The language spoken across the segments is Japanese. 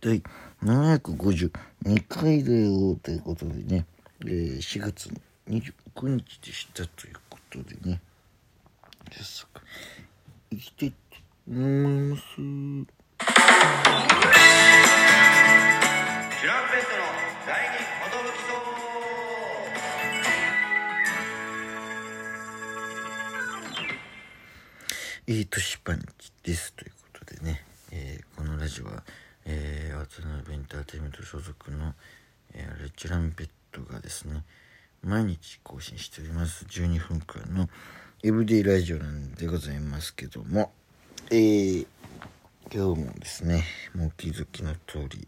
第752回だよということでね、えー、4月29日でしたということでね、早速、生きていって思います。チュランペットの第二いい年パンチですということでね、えー、このラジオは、えー、渡辺エンターテインメント所属の、えー、レチランペットがですね毎日更新しております12分間のエブディラジオなんでございますけどもえー、今日もですねもうお気づきの通り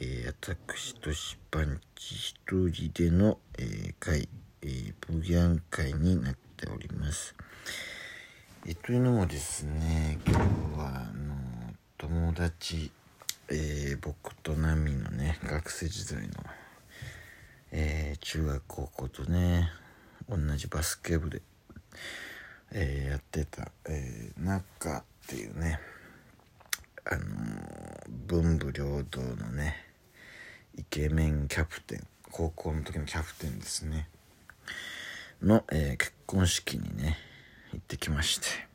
えー、私としパンチ一人での、えー、会、えー、ブギャン会になっております。えというのもですね今日はあの友達、えー、僕とナミのね学生時代の、えー、中学高校とね同じバスケ部で、えー、やってた、えー、中っていうねあの文武両道のねイケメンキャプテン高校の時のキャプテンですね。の、え結婚式にね行ってきまして。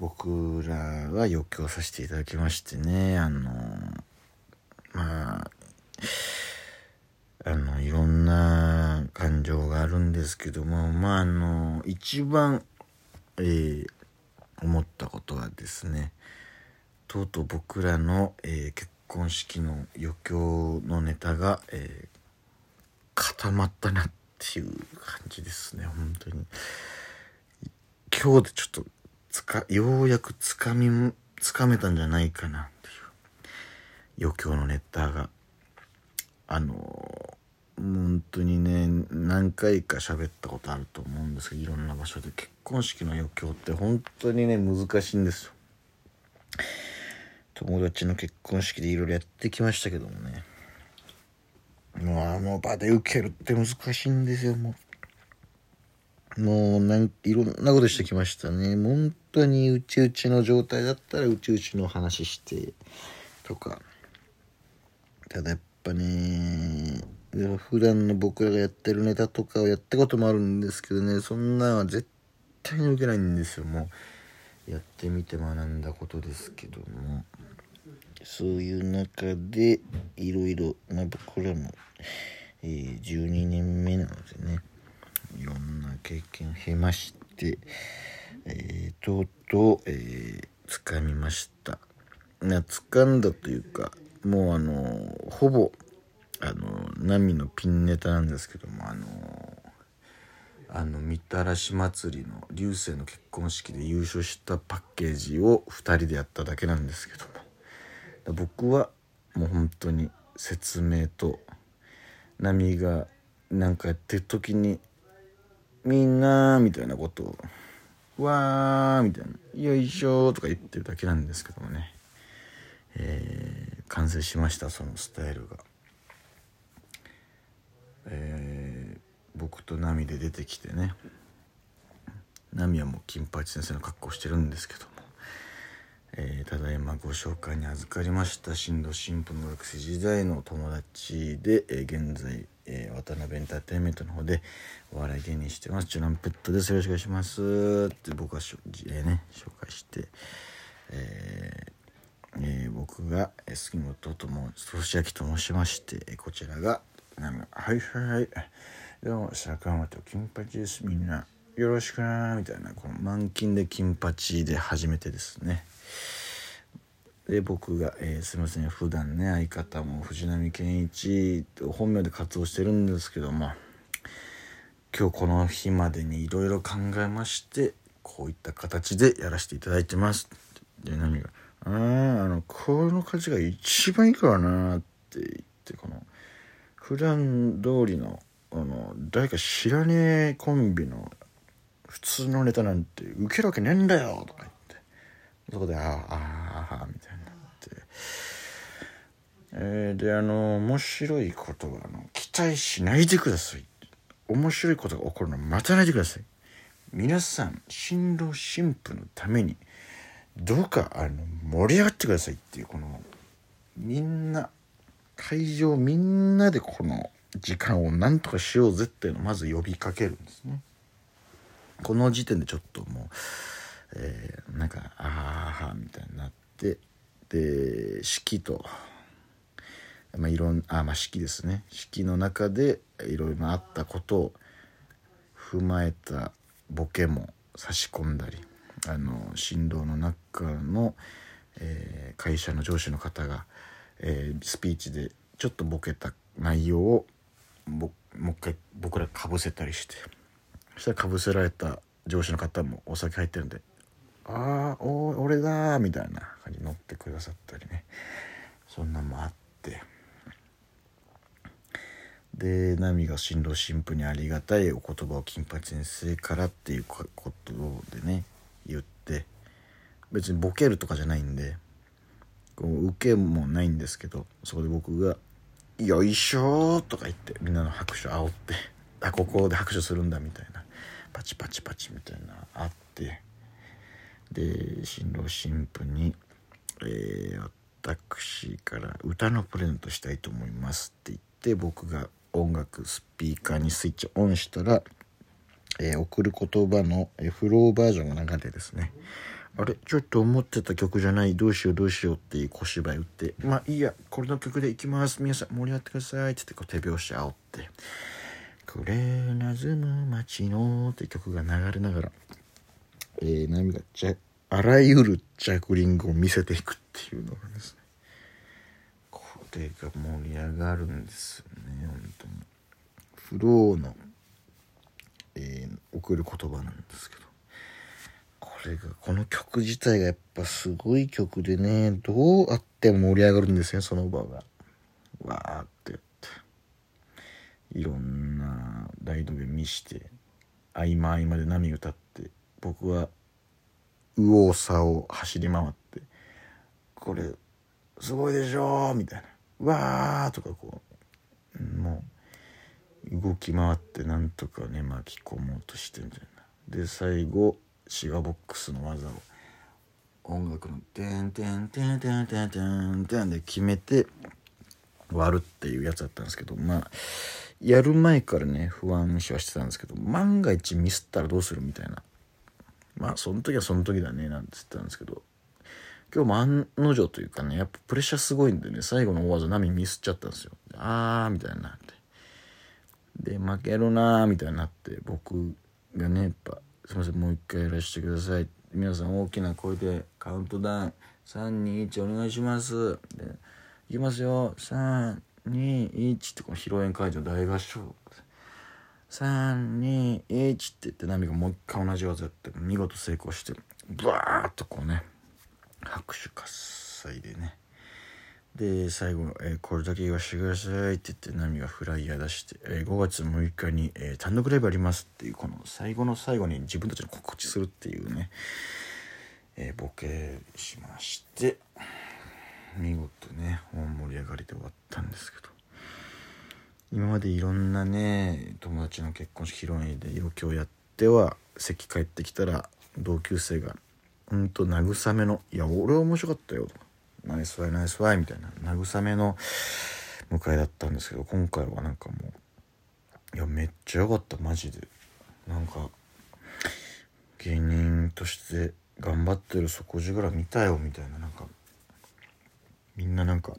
僕らは余興させていただきましてねあのまああのいろんな感情があるんですけどもまああの一番、えー、思ったことはですねとうとう僕らの、えー、結婚式の余興のネタが、えー、固まったなっていう感じですね本当に。今日でちょっとつかようやくつかみつかめたんじゃないかな。っていう余興のネタが。あの本当にね何回か喋ったことあると思うんですけどいろんな場所で。結婚式の余興って本当にね難しいんですよ。友達の結婚式でいろいろやってきましたけどもね。もうあの場で受けるって難しいんですよもう。もうなんいろんなことしてきましたね。本当にうちうちの状態だったらうちうちの話してとか。ただやっぱね普段の僕らがやってるネタとかをやったこともあるんですけどねそんなは絶対に受けないんですよ。もうやってみて学んだことですけども。そういう中でいろいろまあ僕らも、えー、12年目なのでね。いろんな経験を経まして、えー、とうとう、えー、掴みました。な掴んだというかもうあのほぼあの波のピンネタなんですけどもあのあのみたらし祭りの流星の結婚式で優勝したパッケージを2人でやっただけなんですけども僕はもう本当に説明と波がなんかやってる時にみんなみたいなことをわーみたいなよいしょとか言ってるだけなんですけどもね、えー、完成しましたそのスタイルが、えー、僕とナミで出てきてね。ナミはもう金八先生の格好してるんですけども、えー、ただいまご紹介に預かりました新藤新婦の学生時代の友達で、えー、現在えー、渡辺エンターテインメントの方でお笑い芸人してます。チュランペットです。よろしくお願いします。って僕はしょ、えー、ね、紹介して、えーえー、僕が杉本とも、し明と申しまして、こちらが、はいはい、どうも、坂本金八です。みんな、よろしくなみたいな、この満金で金八で初めてですね。で僕が、えー、すいません。普段ね相方も藤波健一本名で活動してるんですけども今日この日までにいろいろ考えましてこういった形でやらせていただいてます。で波が「あああのこの価値が一番いいからな」って言ってこの普段通りのあの誰か知らねえコンビの普通のネタなんてウケるわけねえんだよとか言って。そこで「ああああ」みたいな。えー、であの面白いことはあの期待しないでください。面白いことが起こるのを待たないでください。皆さん新郎新婦のためにどうかあの盛り上がってくださいっていうこのみんな会場みんなでこの時間をなんとかしようぜっていうのをまず呼びかけるんですね。この時点でちょっともう、えー、なんかああみたいになってで式とまあいろんあまあ式ですね。式の中でいろいろあったことを踏まえたボケも差し込んだりあの振動の中の、えー、会社の上司の方が、えー、スピーチでちょっとボケた内容をもう一回僕らかぶせたりしてそしたらかぶせられた上司の方もお酒入ってるんで「ああ俺だ」みたいな感じに乗ってくださったりね。そんなんもあって。でナミが新郎新婦にありがたいお言葉を金八先生からっていうことでね言って別にボケるとかじゃないんでこう受けもないんですけどそこで僕が「よいしょ」とか言ってみんなの拍手煽って あここで拍手するんだみたいなパチパチパチみたいなあってで新郎新婦に、えー、私から歌のプレゼントしたいと思いますって言って僕が音楽スピーカーにスイッチオンしたら、えー、送る言葉の、フローバージョンが流れてですね。あれ？ちょっと思ってた曲じゃない。どうしようどうしようっていう小芝居打ってまあいいやこれの曲でいきます。皆さん盛り上がってください。ってってこう手拍子煽って「くれなずむ街の」って曲が流れながら、えー、波がじゃあらゆるジャグリングを見せていくっていうのがですね。これが盛り上がるんですよね本当に。フローの、えー、送る言葉なんですけど。これがこの曲自体がやっぱすごい曲でねどうあっても盛り上がるんですよその場が。わーってやって。いろんな大道芸見して合間合間で波歌って僕は右往左往走り回ってこれすごいでしょみたいな。わーとかこうもう動き回ってなんとかね巻き込もうとしてみたいなで最後シガボックスの技を音楽の「てんてんてんてんてんてんてん」で決めて割るっていうやつだったんですけどまあやる前からね不安視はしてたんですけど万が一ミスったらどうするみたいな。まあその時はその時だねなんて言ったんですけど今日も案の定というかねやっぱプレッシャーすごいんでね最後の大技波ミスっちゃったんですよ。あーみたいになって。で負けるなーみたいになって僕がねやっぱすいませんもう一回やらせてください。皆さん大きな声でカウントダウン。321お願いします。でいきますよ。321ってこの披露宴会場大合唱。321って言ってナミがもう一回同じ技やって見事成功してブワーッとこうね拍手喝采でね。で最後、えー、これだけ言わしてください」って言ってナミがフライヤー出して「えー、5月6日に、えー、単独ライブあります」っていうこの最後の最後に自分たちの告知するっていうね、えボケしまして見事ね大盛り上がりで終わったんですけど。今までいろんなね友達の結婚式披露宴で余興やっては席帰ってきたら同級生がほんと慰めの「いや俺は面白かったよ」とかナイスワイナイスワイみたいな。慰めの迎えだったんですけど今回はなんかもういやめっちゃ良かったマジで。なんか芸人として頑張ってる底力見たよみたいな。なんかみんななんか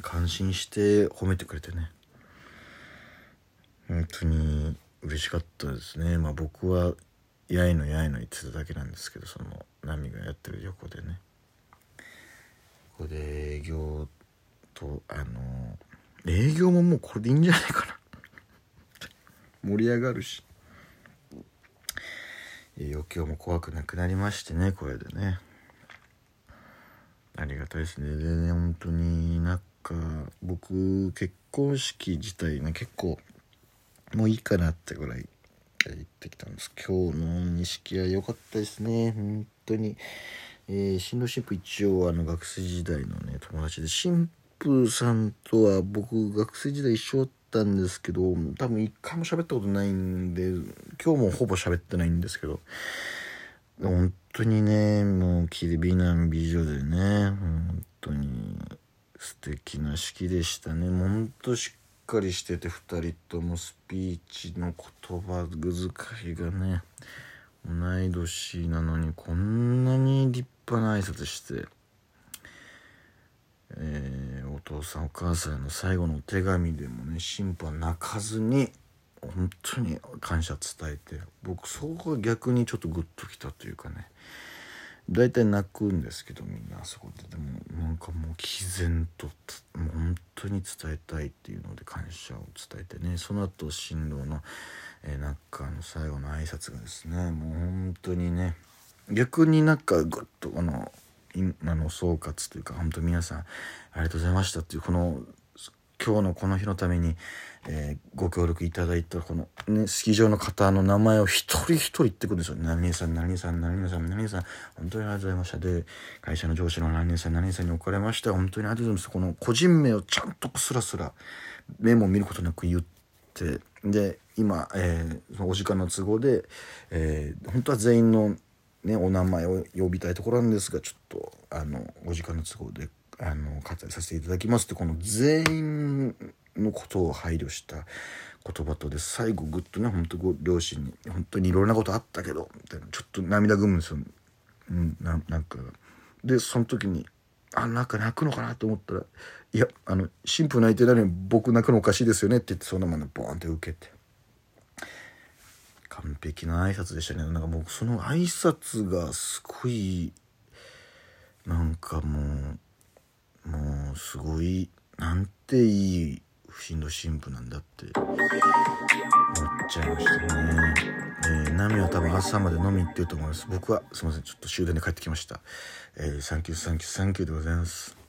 感心して褒めてくれてね。本当に嬉しかったですね。まあ僕はやいのやいの言ってただけなんですけどそのナミがやってる横でね。ここで営業とあの営業ももうこれでいいんじゃないかな。盛り上がるし。余興も怖くなくなりましてねこれでね。ありがたいですね。でね本当になんか僕結婚式自体ね結構もういいかなってぐらい行ってきたんです。今日の錦は良かったですね。本当に。えー、新郎新婦一応あの学生時代のね友達で新婦さんとは僕学生時代一緒だったんですけど多分一回も喋ったことないんで今日もほぼ喋ってないんですけど本当にねもうきり美男美女でね本当に素敵な式でしたね。ほんとしっかりしてて2人ともスピーチの言葉遣いがね同い年なのにこんなに立派な挨拶してえー、お父さんお母さんの最後の手紙でもね神父は泣かずに本当に感謝伝えて僕そこが逆にちょっとグッときたというかね大体泣くんですけどみんなあそこで。でもなんかもう毅然と当に伝えたいっていうので感謝を伝えてねその後新郎の、えー、なんかの最後の挨拶がですねもう本当にね逆になんかグッとあの今 の総括というか本当皆さんありがとうございましたっていうこの今日のこの日のために、えー、ご協力いただいたこの、ね、式場の方の名前を一人一人言ってくるんですよ。何々さん、何々さん、何々さん、何々さん、本当にありがとうございました。で、会社の上司の何々さん、何々さんにおかれまして本当にありがとうございます。この個人名をちゃんとスラスラメモを見ることなく言って、で、今、えー、そのお時間の都合で、えー、本当は全員のね、お名前を呼びたいところなんですが、ちょっと、あの、お時間の都合で、あの、割愛させていただきますって、この全員のことを配慮した言葉とで、最後ぐっとね、本当ご両親に、本当にいろんなことあったけど、みたいな、ちょっと涙ぐむんですよ。うん、ななんか。で、その時に、あ、なんか泣くのかなと思ったら、いや、あの、神父泣いてないのに僕泣くのおかしいですよねって言って、そのままボーンって受けて。完璧な挨拶でしたねなんかもうその挨拶がすごいなんかもうもうすごいなんていい不審の神父なんだって思っちゃいましたね。えー、ナミは多分朝まで飲み行ってると思います。僕はすいません、ちょっと終電で帰ってきました。えー、サンキューサンキューサンキューでございます。